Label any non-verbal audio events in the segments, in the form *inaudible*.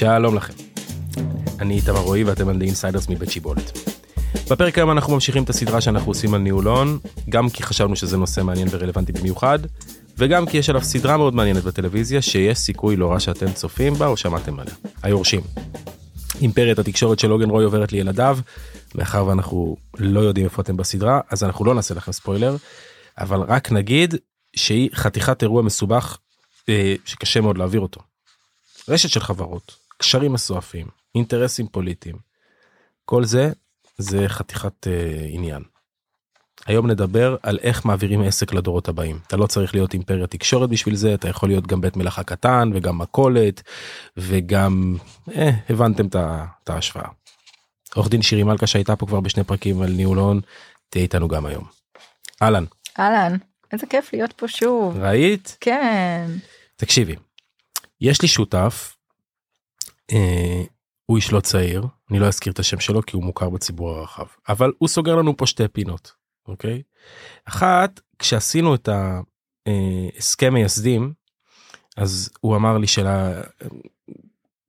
שלום לכם. אני איתמר רועי ואתם על The Insiders מבית שיבולת. בפרק היום אנחנו ממשיכים את הסדרה שאנחנו עושים על ניהול הון, גם כי חשבנו שזה נושא מעניין ורלוונטי במיוחד, וגם כי יש עליו סדרה מאוד מעניינת בטלוויזיה שיש סיכוי לא רע שאתם צופים בה או שמעתם עליה. היורשים. אימפריית התקשורת של עוגן רוי עוברת לילדיו, מאחר ואנחנו לא יודעים איפה אתם בסדרה, אז אנחנו לא נעשה לכם ספוילר, אבל רק נגיד שהיא חתיכת אירוע מסובך אה, שקשה מאוד להעביר אותו. רשת של חברות, קשרים מסועפים, אינטרסים פוליטיים, כל זה זה חתיכת אה, עניין. היום נדבר על איך מעבירים עסק לדורות הבאים. אתה לא צריך להיות אימפריה תקשורת בשביל זה, אתה יכול להיות גם בית מלאכה קטן וגם מכולת וגם אה, הבנתם את ההשוואה. עורך דין שירי מלכה שהייתה פה כבר בשני פרקים על ניהול הון, תהיה איתנו גם היום. אהלן. אהלן, איזה כיף להיות פה שוב. ראית? כן. תקשיבי, יש לי שותף, אה, הוא איש לא צעיר, אני לא אזכיר את השם שלו כי הוא מוכר בציבור הרחב, אבל הוא סוגר לנו פה שתי פינות, אוקיי? אחת, כשעשינו את ההסכם מייסדים, אז הוא אמר לי של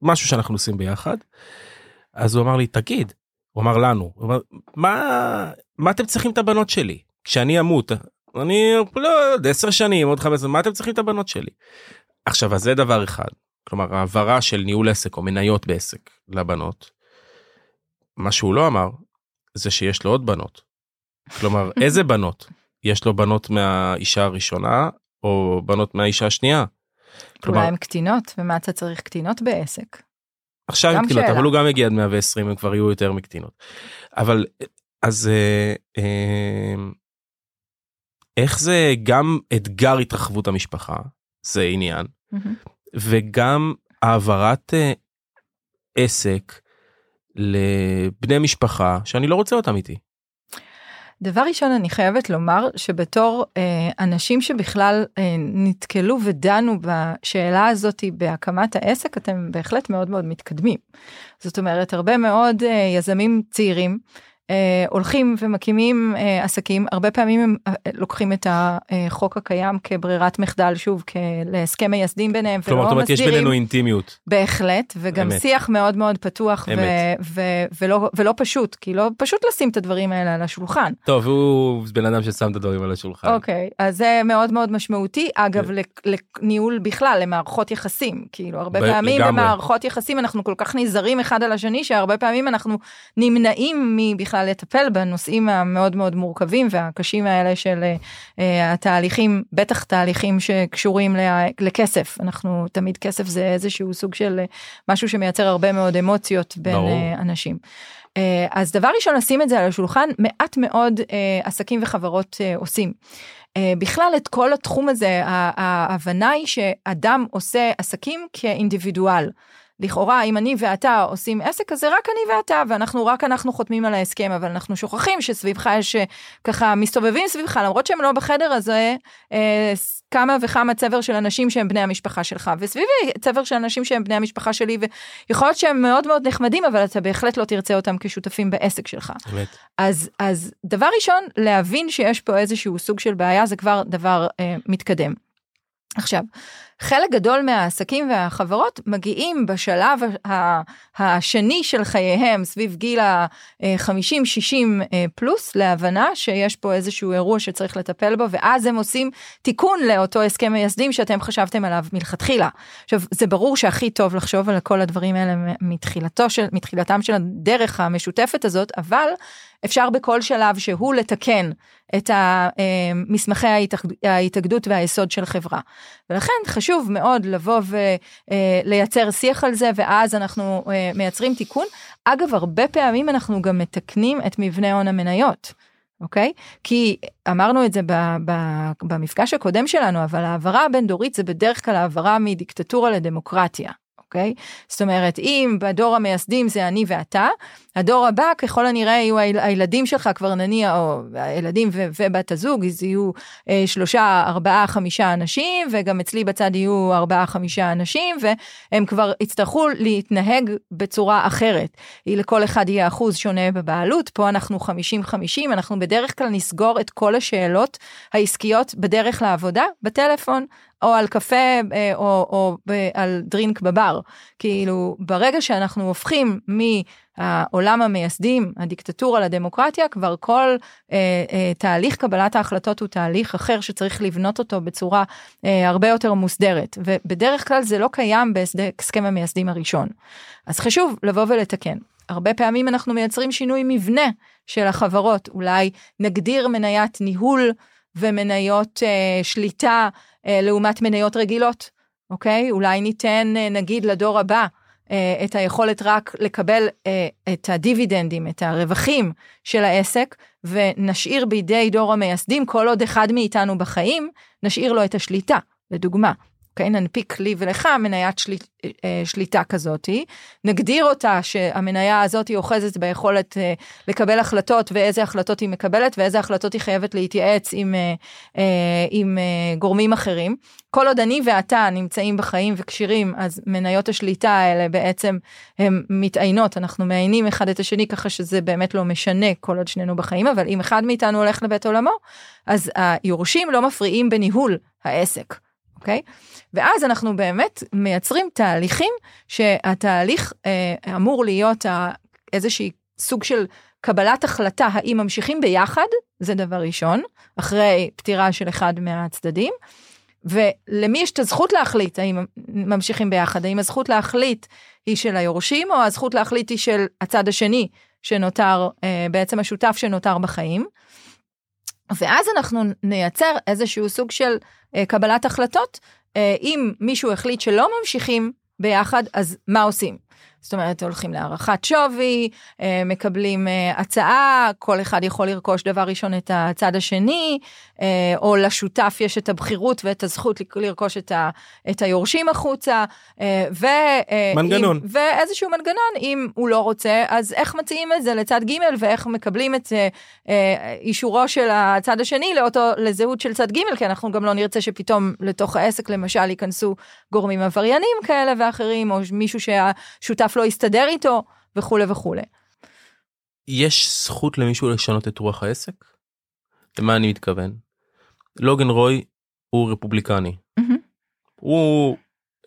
משהו שאנחנו עושים ביחד, אז הוא אמר לי, תגיד, הוא אמר לנו, הוא אמר, מה, מה אתם צריכים את הבנות שלי? כשאני אמות, אני לא יודע, עשר שנים, עוד חמש, מה אתם צריכים את הבנות שלי? עכשיו, אז זה דבר אחד. כלומר, העברה של ניהול עסק או מניות בעסק לבנות. מה שהוא לא אמר, זה שיש לו עוד בנות. כלומר, *laughs* איזה בנות? יש לו בנות מהאישה הראשונה, או בנות מהאישה השנייה. כלומר, אולי הן קטינות, ומה אתה צריך קטינות בעסק? עכשיו עם קטינות, אבל הוא גם הגיע עד 120, הם כבר יהיו יותר מקטינות. אבל, אז אה, אה, איך זה גם אתגר התרחבות המשפחה, זה עניין, וגם העברת uh, עסק לבני משפחה שאני לא רוצה אותם איתי. דבר ראשון אני חייבת לומר שבתור אה, אנשים שבכלל אה, נתקלו ודנו בשאלה הזאתי בהקמת העסק אתם בהחלט מאוד מאוד מתקדמים. זאת אומרת הרבה מאוד אה, יזמים צעירים אה, הולכים ומקימים אה, עסקים, הרבה פעמים הם אה, לוקחים את החוק הקיים כברירת מחדל, שוב, להסכם מייסדים ביניהם, ולא מסדירים. כלומר, יש בינינו אינטימיות. בהחלט, וגם אמת. שיח מאוד מאוד פתוח ו- ו- ולא, ולא פשוט, כי לא פשוט לשים את הדברים האלה על השולחן. טוב, הוא בן אדם ששם את הדברים על השולחן. אוקיי, אז זה מאוד מאוד משמעותי. אגב, כן. לניהול בכלל, למערכות יחסים, כאילו, הרבה ב- פעמים לגמרי. במערכות יחסים אנחנו כל כך נזהרים אחד על השני, שהרבה פעמים אנחנו נמנעים מבכלל לטפל בנושאים המאוד מאוד מורכבים והקשים האלה של uh, התהליכים, בטח תהליכים שקשורים לכסף. אנחנו תמיד כסף זה איזשהו סוג של uh, משהו שמייצר הרבה מאוד אמוציות בין uh, אנשים. Uh, אז דבר ראשון לשים את זה על השולחן מעט מאוד עסקים וחברות עושים. בכלל את כל התחום הזה ההבנה היא שאדם עושה עסקים כאינדיבידואל. לכאורה אם אני ואתה עושים עסק אז זה רק אני ואתה ואנחנו רק אנחנו חותמים על ההסכם אבל אנחנו שוכחים שסביבך יש ככה מסתובבים סביבך למרות שהם לא בחדר הזה אה, כמה וכמה צבר של אנשים שהם בני המשפחה שלך וסביבי צבר של אנשים שהם בני המשפחה שלי ויכול להיות שהם מאוד מאוד נחמדים אבל אתה בהחלט לא תרצה אותם כשותפים בעסק שלך. באמת. אז אז דבר ראשון להבין שיש פה איזשהו סוג של בעיה זה כבר דבר אה, מתקדם. עכשיו חלק גדול מהעסקים והחברות מגיעים בשלב השני של חייהם סביב גיל ה-50-60 אה, פלוס להבנה שיש פה איזשהו אירוע שצריך לטפל בו ואז הם עושים תיקון לאותו הסכם מייסדים שאתם חשבתם עליו מלכתחילה. עכשיו זה ברור שהכי טוב לחשוב על כל הדברים האלה מתחילתו של מתחילתם של הדרך המשותפת הזאת אבל אפשר בכל שלב שהוא לתקן את מסמכי ההתאגדות והיסוד של חברה. ולכן חשוב מאוד לבוא ולייצר שיח על זה ואז אנחנו אה, מייצרים תיקון. אגב, הרבה פעמים אנחנו גם מתקנים את מבנה הון המניות. אוקיי? כי אמרנו את זה במפגש הקודם שלנו, אבל העברה הבין דורית זה בדרך כלל העברה מדיקטטורה לדמוקרטיה. אוקיי? זאת אומרת, אם בדור המייסדים זה אני ואתה, הדור הבא ככל הנראה יהיו הילדים שלך כבר נניח, או הילדים ו- ובת הזוג, אז יהיו אה, שלושה, ארבעה, חמישה אנשים, וגם אצלי בצד יהיו ארבעה, חמישה אנשים, והם כבר יצטרכו להתנהג בצורה אחרת. לכל אחד יהיה אחוז שונה בבעלות, פה אנחנו 50-50, אנחנו בדרך כלל נסגור את כל השאלות העסקיות בדרך לעבודה בטלפון. או על קפה אה, או, או על דרינק בבר. כאילו, ברגע שאנחנו הופכים מהעולם המייסדים, הדיקטטורה לדמוקרטיה, כבר כל אה, אה, תהליך קבלת ההחלטות הוא תהליך אחר שצריך לבנות אותו בצורה אה, הרבה יותר מוסדרת, ובדרך כלל זה לא קיים בהסכם המייסדים הראשון. אז חשוב לבוא ולתקן. הרבה פעמים אנחנו מייצרים שינוי מבנה של החברות, אולי נגדיר מניית ניהול ומניות אה, שליטה לעומת מניות רגילות, אוקיי? אולי ניתן אה, נגיד לדור הבא אה, את היכולת רק לקבל אה, את הדיבידנדים, את הרווחים של העסק, ונשאיר בידי דור המייסדים, כל עוד אחד מאיתנו בחיים, נשאיר לו את השליטה, לדוגמה. אוקיי? ננפיק לי ולך מניית של... אה, שליטה כזאתי, נגדיר אותה שהמניה הזאת היא אוחזת ביכולת אה, לקבל החלטות ואיזה החלטות היא מקבלת ואיזה החלטות היא חייבת להתייעץ עם, אה, עם גורמים אחרים. כל עוד אני ואתה נמצאים בחיים וכשירים, אז מניות השליטה האלה בעצם הן מתעיינות, אנחנו מעיינים אחד את השני ככה שזה באמת לא משנה כל עוד שנינו בחיים, אבל אם אחד מאיתנו הולך לבית עולמו, אז היורשים לא מפריעים בניהול העסק. אוקיי? ואז אנחנו באמת מייצרים תהליכים שהתהליך אה, אמור להיות איזושהי סוג של קבלת החלטה האם ממשיכים ביחד, זה דבר ראשון, אחרי פטירה של אחד מהצדדים. ולמי יש את הזכות להחליט האם ממשיכים ביחד, האם הזכות להחליט היא של היורשים או הזכות להחליט היא של הצד השני שנותר, אה, בעצם השותף שנותר בחיים. ואז אנחנו נייצר איזשהו סוג של אה, קבלת החלטות. אה, אם מישהו החליט שלא ממשיכים ביחד, אז מה עושים? זאת אומרת, הולכים להערכת שווי, אה, מקבלים אה, הצעה, כל אחד יכול לרכוש דבר ראשון את הצד השני, אה, או לשותף יש את הבחירות ואת הזכות לרכוש את, ה, את היורשים החוצה, ו, מנגנון. אם, ואיזשהו מנגנון, אם הוא לא רוצה, אז איך מציעים את זה לצד ג' ואיך מקבלים את אישורו של הצד השני לאותו, לזהות של צד ג', כי אנחנו גם לא נרצה שפתאום לתוך העסק למשל ייכנסו גורמים עבריינים כאלה ואחרים, או מישהו שהשותף השותף לא יסתדר איתו וכולי וכולי. יש זכות למישהו לשנות את רוח העסק? למה אני מתכוון? לוגן רוי הוא רפובליקני. Mm-hmm. הוא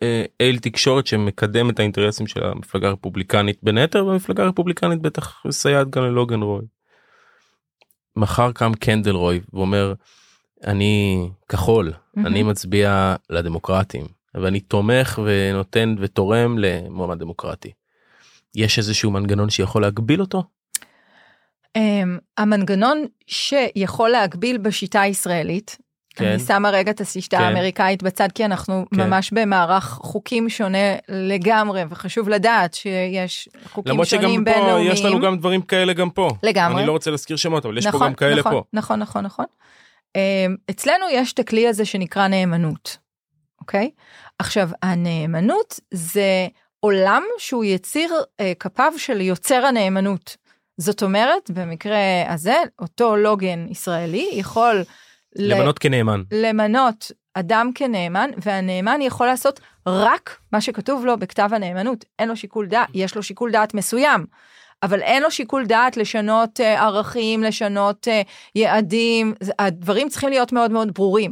אה, אל תקשורת שמקדם את האינטרסים של המפלגה הרפובליקנית בין היתר והמפלגה הרפובליקנית בטח מסייעת גם ללוגן רוי. מחר קם קנדל רוי ואומר אני כחול mm-hmm. אני מצביע לדמוקרטים ואני תומך ונותן ותורם למועמד דמוקרטי. יש איזשהו מנגנון שיכול להגביל אותו? Um, המנגנון שיכול להגביל בשיטה הישראלית, כן. אני שמה רגע את השיטה כן. האמריקאית בצד כי אנחנו כן. ממש במערך חוקים שונה לגמרי וחשוב לדעת שיש חוקים שונים בינלאומיים. למרות שגם פה יש לנו גם דברים כאלה גם פה. לגמרי. אני לא רוצה להזכיר שמות אבל יש נכון, פה גם כאלה נכון, פה. נכון נכון נכון. Um, אצלנו יש את הכלי הזה שנקרא נאמנות. אוקיי? עכשיו, הנאמנות זה עולם שהוא יציר אה, כפיו של יוצר הנאמנות. זאת אומרת, במקרה הזה, אותו לוגן ישראלי יכול... למנות ל... כנאמן. למנות אדם כנאמן, והנאמן יכול לעשות רק מה שכתוב לו בכתב הנאמנות. אין לו שיקול דעת, יש לו שיקול דעת מסוים. אבל אין לו שיקול דעת לשנות uh, ערכים, לשנות uh, יעדים, הדברים צריכים להיות מאוד מאוד ברורים.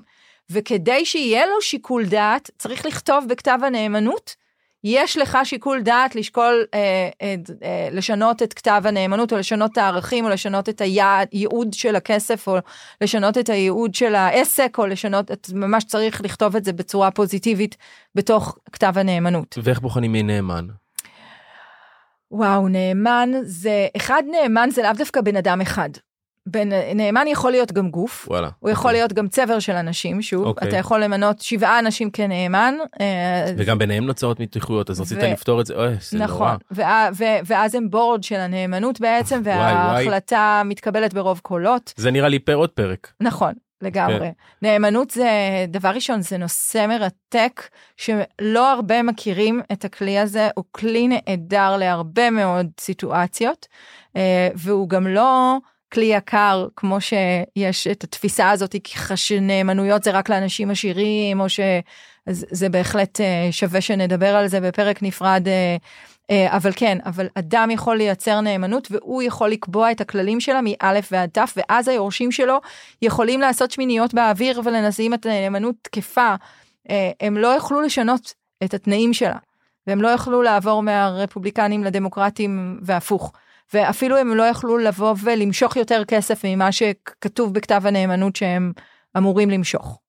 וכדי שיהיה לו שיקול דעת, צריך לכתוב בכתב הנאמנות, יש לך שיקול דעת לשקול, אה, אה, אה, לשנות את כתב הנאמנות, או לשנות את הערכים, או לשנות את הייעוד של הכסף, או לשנות את הייעוד של העסק, או לשנות, את ממש צריך לכתוב את זה בצורה פוזיטיבית בתוך כתב הנאמנות. ואיך בוחנים מי נאמן? וואו, נאמן זה, אחד נאמן זה לאו דווקא בן אדם אחד. בין, נאמן יכול להיות גם גוף, וואלה, הוא יכול אוקיי. להיות גם צבר של אנשים, שוב, אוקיי. אתה יכול למנות שבעה אנשים כנאמן. אה, וגם ביניהם נוצרות מתיחויות, אז ו... רצית לפתור את זה, אוי, זה נכון, נורא. נכון, ו- ואז הם בורד של הנאמנות בעצם, *laughs* וההחלטה. מתקבלת ברוב קולות. זה נראה לי פר עוד פרק. נכון. לגמרי. כן. נאמנות זה, דבר ראשון, זה נושא מרתק, שלא הרבה מכירים את הכלי הזה, הוא כלי נהדר להרבה מאוד סיטואציות, אה, והוא גם לא כלי יקר כמו שיש את התפיסה הזאת ככה שנאמנויות זה רק לאנשים עשירים או שזה בהחלט אה, שווה שנדבר על זה בפרק נפרד. אה, אה, אבל כן, אבל אדם יכול לייצר נאמנות והוא יכול לקבוע את הכללים שלה מאלף ועד תף ואז היורשים שלו יכולים לעשות שמיניות באוויר ולנסים את הנאמנות תקפה הם לא יוכלו לשנות את התנאים שלה, והם לא יוכלו לעבור מהרפובליקנים לדמוקרטים והפוך. ואפילו הם לא יכלו לבוא ולמשוך יותר כסף ממה שכתוב בכתב הנאמנות שהם אמורים למשוך.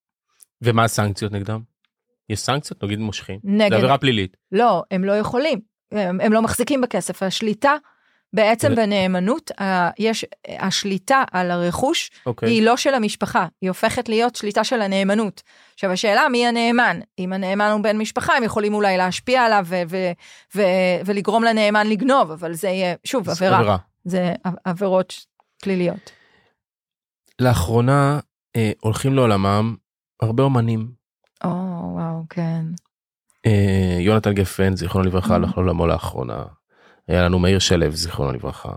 ומה הסנקציות נגדם? יש סנקציות נגיד מושכים? נגד... זה עבירה פלילית. לא, הם לא יכולים. הם, הם לא מחזיקים בכסף. השליטה בעצם ו... בנאמנות, ה, יש, השליטה על הרכוש okay. אוקיי. היא לא של המשפחה, היא הופכת להיות שליטה של הנאמנות. עכשיו השאלה מי הנאמן? אם הנאמן הוא בן משפחה, הם יכולים אולי להשפיע עליו ו- ו- ו- ולגרום לנאמן לגנוב, אבל זה יהיה, שוב, עבירה. עבירה. זה עבירות פליליות. לאחרונה אה, הולכים לעולמם הרבה אומנים. או, וואו, כן. אה, יונתן גפן, זיכרונו לברכה, הלך לעולמו לאחרונה. היה לנו מאיר שלו, זיכרונו לברכה.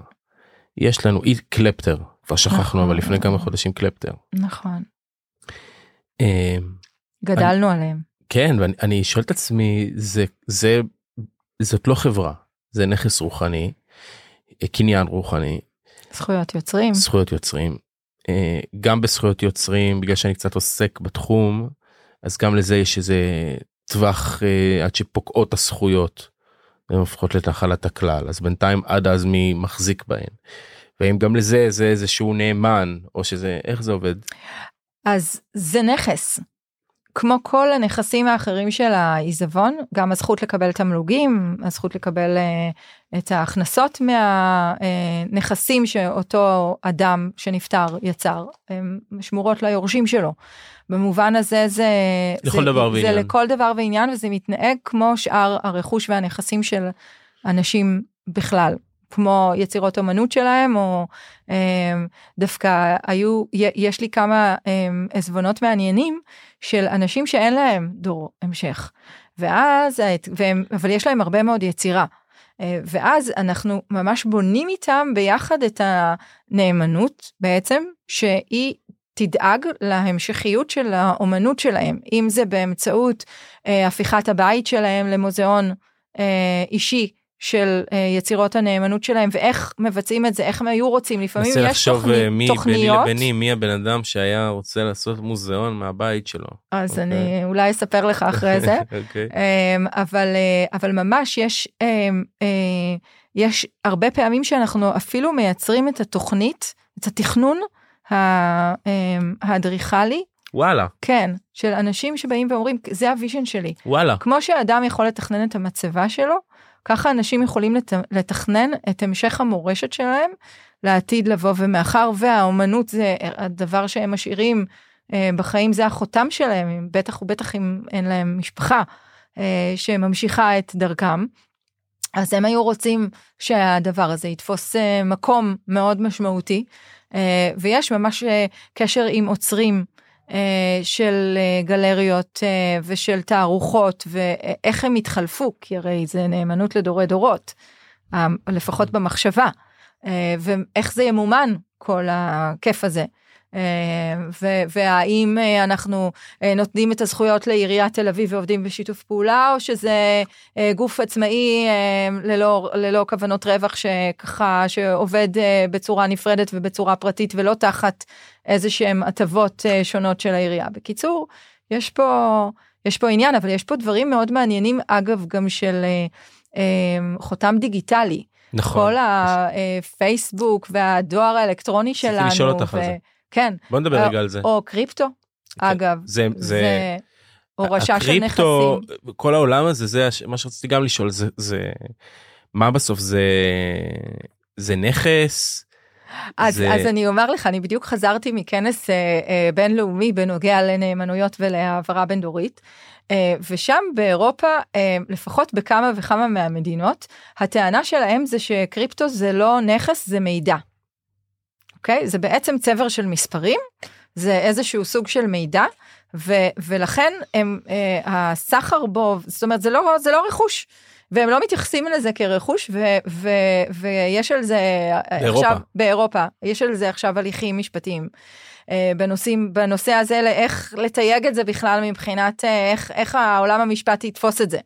יש לנו אי קלפטר, כבר שכחנו, נכון. אבל לפני כמה חודשים קלפטר. נכון. אה, גדלנו אני, עליהם. כן, ואני שואל את עצמי, זה, זה, זאת לא חברה, זה נכס רוחני, קניין רוחני. זכויות יוצרים. זכויות יוצרים. אה, גם בזכויות יוצרים, בגלל שאני קצת עוסק בתחום, אז גם לזה יש איזה טווח אה, עד שפוקעות הזכויות. הן הופכות לתחלת הכלל אז בינתיים עד אז מי מחזיק בהן. ואם גם לזה זה איזשהו נאמן או שזה איך זה עובד. אז זה נכס. כמו כל הנכסים האחרים של העיזבון, גם הזכות לקבל תמלוגים, הזכות לקבל uh, את ההכנסות מהנכסים uh, שאותו אדם שנפטר יצר, הן שמורות ליורשים שלו. במובן הזה זה, לכל זה, דבר זה, זה לכל דבר ועניין וזה מתנהג כמו שאר הרכוש והנכסים של אנשים בכלל. כמו יצירות אמנות שלהם או um, דווקא היו יש לי כמה um, עזבונות מעניינים של אנשים שאין להם דור המשך ואז והם, אבל יש להם הרבה מאוד יצירה. Uh, ואז אנחנו ממש בונים איתם ביחד את הנאמנות בעצם שהיא תדאג להמשכיות של האומנות שלהם אם זה באמצעות uh, הפיכת הבית שלהם למוזיאון uh, אישי של uh, יצירות הנאמנות שלהם ואיך מבצעים את זה איך הם היו רוצים לפעמים יש מי, תוכניות. ביני לביני מי הבן אדם שהיה רוצה לעשות מוזיאון מהבית שלו. אז okay. אני אוקיי. אולי אספר לך אחרי זה okay. *laughs* אוקיי. um, אבל uh, אבל ממש יש uh, יש הרבה פעמים שאנחנו אפילו מייצרים את התוכנית את התכנון האדריכלי. וואלה. כן, של אנשים שבאים ואומרים זה ה vision שלי. וואלה. כמו שאדם יכול לתכנן את המצבה שלו, ככה אנשים יכולים לת... לתכנן את המשך המורשת שלהם לעתיד לבוא, ומאחר והאומנות זה הדבר שהם משאירים אה, בחיים, זה החותם שלהם, בטח ובטח אם אין להם משפחה אה, שממשיכה את דרכם. אז הם היו רוצים שהדבר הזה יתפוס אה, מקום מאוד משמעותי, אה, ויש ממש אה, קשר עם עוצרים של אה, גלריות אה, ושל תערוכות ואיך הם התחלפו כי הרי זה נאמנות לדורי דורות לפחות במחשבה ואיך זה ימומן כל הכיף הזה. והאם אנחנו נותנים את הזכויות לעיריית תל אביב ועובדים בשיתוף פעולה או שזה גוף עצמאי ללא ללא כוונות רווח שככה שעובד בצורה נפרדת ובצורה פרטית ולא תחת איזה שהם הטבות שונות של העירייה בקיצור יש פה יש פה עניין אבל יש פה דברים מאוד מעניינים אגב גם של חותם דיגיטלי. נכון. כל הפייסבוק והדואר האלקטרוני שלנו. לשאול אותך על זה. כן. בוא נדבר רגע על זה. או קריפטו, כן. אגב. זה, זה, זה הורשה של נכסים. כל העולם הזה, זה מה שרציתי גם לשאול, זה, זה, מה בסוף זה, זה נכס? אז, זה... אז אני אומר לך, אני בדיוק חזרתי מכנס אה, אה, בינלאומי בנוגע לנאמנויות ולהעברה בין דורית. אה, ושם באירופה, אה, לפחות בכמה וכמה מהמדינות, הטענה שלהם זה שקריפטו זה לא נכס, זה מידע. אוקיי? זה בעצם צבר של מספרים, זה איזשהו סוג של מידע, ו, ולכן הם, אה, הסחר בו, זאת אומרת, זה לא, זה לא רכוש. והם לא מתייחסים לזה כרכוש ו, ו, ויש על זה באירופה. עכשיו באירופה יש על זה עכשיו הליכים משפטיים אה, בנושאים בנושא הזה לאיך לתייג את זה בכלל מבחינת אה, איך איך העולם המשפטי יתפוס את זה.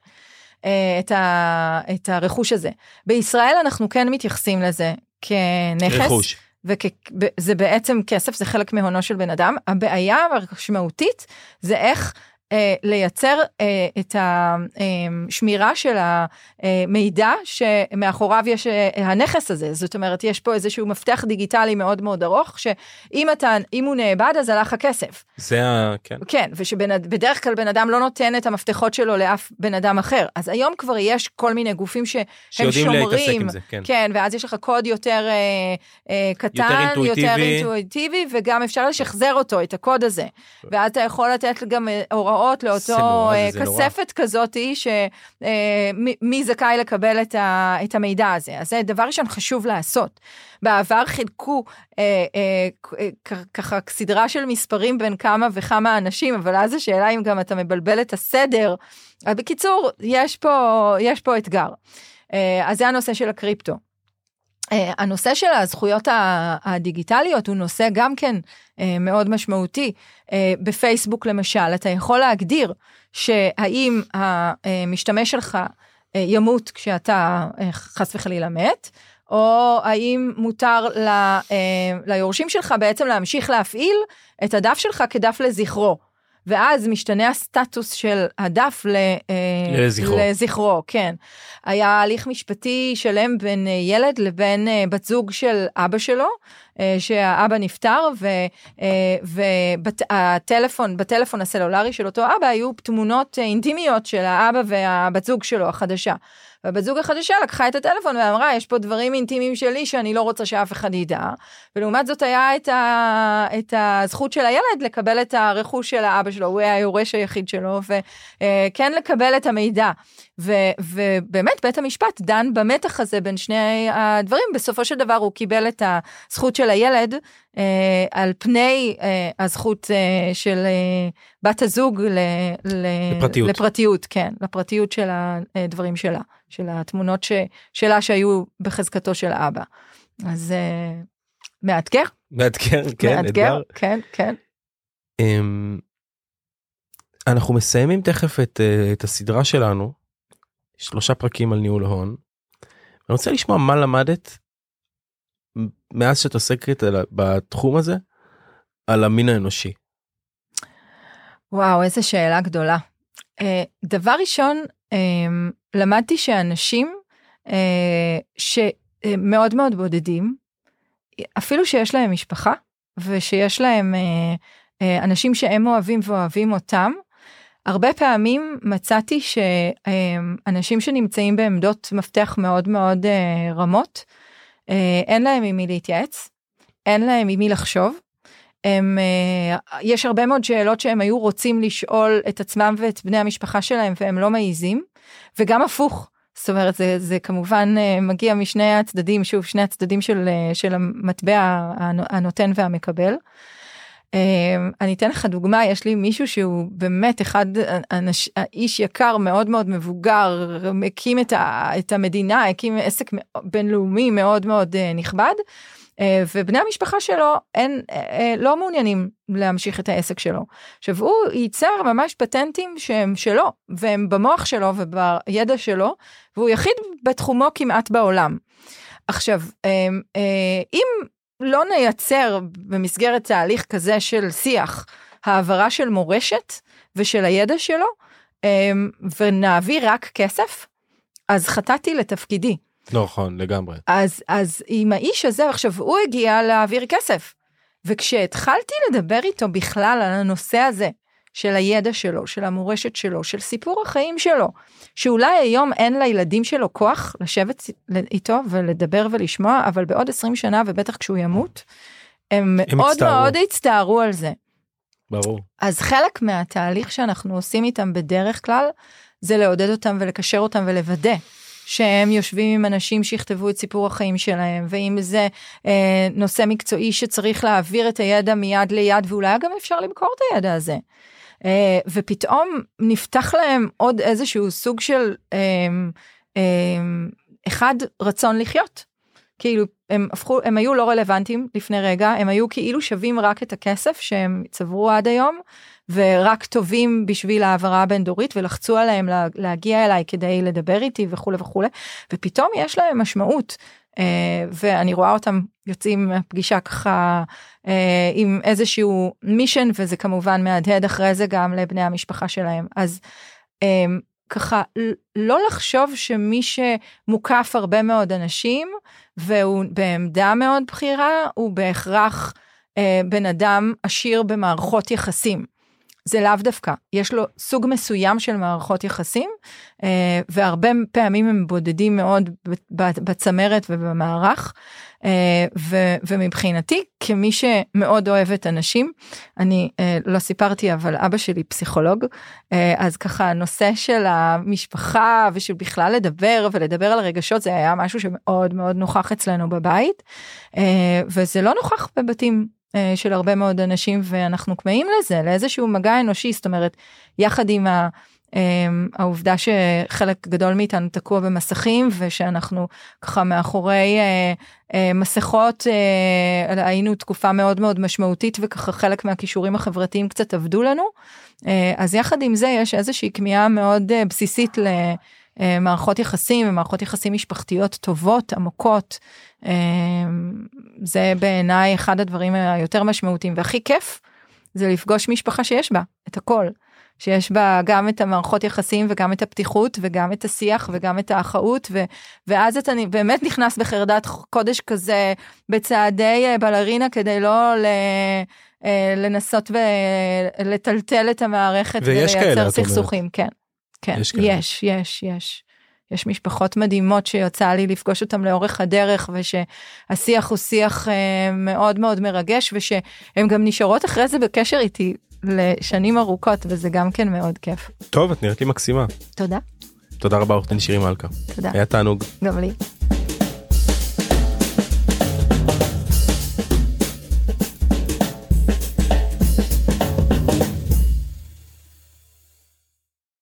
אה, את, ה, את הרכוש הזה בישראל אנחנו כן מתייחסים לזה כנכס. רכוש. וזה בעצם כסף זה חלק מהונו של בן אדם. הבעיה המשמעותית זה איך אה, לייצר אה, את השמירה של המידע שמאחוריו יש אה, הנכס הזה. זאת אומרת, יש פה איזשהו מפתח דיגיטלי מאוד מאוד ארוך, שאם אתה, אם הוא נאבד אז הלך הכסף. זה ה... כן. כן, ושבדרך כלל בן אדם לא נותן את המפתחות שלו לאף בן אדם אחר. אז היום כבר יש כל מיני גופים שהם שומרים. זה, כן. כן, ואז יש לך קוד יותר אה, אה, קטן, יותר אינטואיטיבי. יותר אינטואיטיבי, וגם אפשר לשחזר אותו, את הקוד הזה. ואז אתה יכול לתת גם אה, הוראות לאותו אה, כספת כזאת, שמי אה, זכאי לקבל את, ה, את המידע הזה. אז זה דבר ראשון חשוב לעשות. בעבר חילקו אה, אה, אה, ככה סדרה של מספרים בין כמה וכמה אנשים, אבל אז השאלה אם גם אתה מבלבל את הסדר. בקיצור, יש פה, יש פה אתגר. אז זה הנושא של הקריפטו. Uh, הנושא של הזכויות הדיגיטליות הוא נושא גם כן uh, מאוד משמעותי. Uh, בפייסבוק למשל, אתה יכול להגדיר שהאם המשתמש שלך ימות כשאתה חס וחלילה מת, או האם מותר ליורשים שלך בעצם להמשיך להפעיל את הדף שלך כדף לזכרו. ואז משתנה הסטטוס של הדף ל, אה, לזכרו. לזכרו, כן. היה הליך משפטי שלם בין אה, ילד לבין אה, בת זוג של אבא שלו, שהאבא נפטר, והטלפון, בטלפון הסלולרי של אותו אבא היו תמונות אינטימיות של האבא והבת זוג שלו החדשה. והבת זוג החדשה לקחה את הטלפון ואמרה, יש פה דברים אינטימיים שלי שאני לא רוצה שאף אחד ידע. ולעומת זאת היה את, ה, את הזכות של הילד לקבל את הרכוש של האבא שלו, הוא היה היורש היחיד שלו, וכן לקבל את המידע. ו, ובאמת בית המשפט דן במתח הזה בין שני הדברים, בסופו של דבר הוא קיבל את הזכות של הילד אה, על פני אה, הזכות אה, של אה, בת הזוג ל, ל, לפרטיות. לפרטיות, כן, לפרטיות של הדברים שלה, של התמונות ש, שלה שהיו בחזקתו של אבא. אז אה, מאתגר. מאתגר, כן, מאתגר, אתגר. כן, כן. Um, אנחנו מסיימים תכף את, uh, את הסדרה שלנו, שלושה פרקים על ניהול הון. אני רוצה לשמוע מה למדת מאז שאת עוסקת בתחום הזה על המין האנושי. וואו, איזה שאלה גדולה. Uh, דבר ראשון, uh, למדתי שאנשים uh, שמאוד מאוד בודדים, אפילו שיש להם משפחה, ושיש להם אנשים שהם אוהבים ואוהבים אותם, הרבה פעמים מצאתי שאנשים שנמצאים בעמדות מפתח מאוד מאוד רמות, אין להם עם מי להתייעץ, אין להם עם מי לחשוב, הם, uh, יש הרבה מאוד שאלות שהם היו רוצים לשאול את עצמם ואת בני המשפחה שלהם והם לא מעיזים, וגם הפוך. זאת אומרת זה, זה כמובן uh, מגיע משני הצדדים שוב שני הצדדים של, של המטבע הנותן והמקבל. Uh, אני אתן לך דוגמה יש לי מישהו שהוא באמת אחד אנש, איש יקר מאוד מאוד מבוגר הקים את, ה, את המדינה הקים עסק בינלאומי מאוד מאוד uh, נכבד. אה, ובני המשפחה שלו אין אה, לא מעוניינים להמשיך את העסק שלו. עכשיו הוא ייצר ממש פטנטים שהם שלו והם במוח שלו ובידע שלו והוא יחיד בתחומו כמעט בעולם. עכשיו אה, אם לא נייצר במסגרת תהליך כזה של שיח העברה של מורשת ושל הידע שלו ונעביר רק כסף אז חטאתי לתפקידי. נכון, לגמרי. אז, אז עם האיש הזה, עכשיו הוא הגיע להעביר כסף. וכשהתחלתי לדבר איתו בכלל על הנושא הזה, של הידע שלו, של המורשת שלו, של סיפור החיים שלו, שאולי היום אין לילדים שלו כוח לשבת איתו ולדבר ולשמוע, אבל בעוד 20 שנה ובטח כשהוא ימות, הם, הם מאוד הצטערו. מאוד יצטערו על זה. ברור. אז חלק מהתהליך שאנחנו עושים איתם בדרך כלל, זה לעודד אותם ולקשר אותם ולוודא שהם יושבים עם אנשים שיכתבו את סיפור החיים שלהם, ואם זה אה, נושא מקצועי שצריך להעביר את הידע מיד ליד, ואולי גם אפשר למכור את הידע הזה. אה, ופתאום נפתח להם עוד איזשהו סוג של אה, אה, אחד רצון לחיות. כאילו הם הפכו הם היו לא רלוונטיים לפני רגע הם היו כאילו שווים רק את הכסף שהם צברו עד היום ורק טובים בשביל העברה הבין דורית ולחצו עליהם לה, להגיע אליי כדי לדבר איתי וכולי וכולי ופתאום יש להם משמעות ואני רואה אותם יוצאים מהפגישה ככה עם איזשהו מישן וזה כמובן מהדהד אחרי זה גם לבני המשפחה שלהם אז ככה לא לחשוב שמי שמוקף הרבה מאוד אנשים והוא בעמדה מאוד בכירה הוא בהכרח אה, בן אדם עשיר במערכות יחסים. זה לאו דווקא, יש לו סוג מסוים של מערכות יחסים, אה, והרבה פעמים הם בודדים מאוד בצמרת ובמערך, אה, ו, ומבחינתי, כמי שמאוד אוהבת אנשים, אני אה, לא סיפרתי, אבל אבא שלי פסיכולוג, אז ככה הנושא של המשפחה ושל בכלל לדבר ולדבר על רגשות, זה היה משהו שמאוד מאוד נוכח אצלנו בבית, וזה לא נוכח בבתים של הרבה מאוד אנשים ואנחנו כמהים לזה לאיזשהו מגע אנושי. זאת אומרת יחד עם ה, אמ, העובדה שחלק גדול מאיתנו תקוע במסכים ושאנחנו ככה מאחורי אה, אה, מסכות היינו תקופה מאוד מאוד משמעותית וככה חלק מהכישורים החברתיים קצת עבדו לנו. אז יחד עם זה יש איזושהי כמיהה מאוד בסיסית ל... מערכות יחסים ומערכות יחסים משפחתיות טובות עמוקות. אמ, זה בעיניי אחד הדברים היותר משמעותיים והכי כיף זה לפגוש משפחה שיש בה את הכל. שיש בה גם את המערכות יחסים וגם את הפתיחות וגם את השיח וגם את האחאות ו, ואז אתה באמת נכנס בחרדת קודש כזה בצעדי אה, בלרינה כדי לא ל, אה, לנסות ולטלטל את המערכת ולייצר סכסוכים כן כן יש יש יש, יש. יש משפחות מדהימות שיוצא לי לפגוש אותם לאורך הדרך ושהשיח הוא שיח אה, מאוד מאוד מרגש ושהן גם נשארות אחרי זה בקשר איתי לשנים ארוכות וזה גם כן מאוד כיף. טוב את נראית לי מקסימה. תודה. תודה רבה עורך דין שירי מלכה. תודה. היה תענוג. גם לי.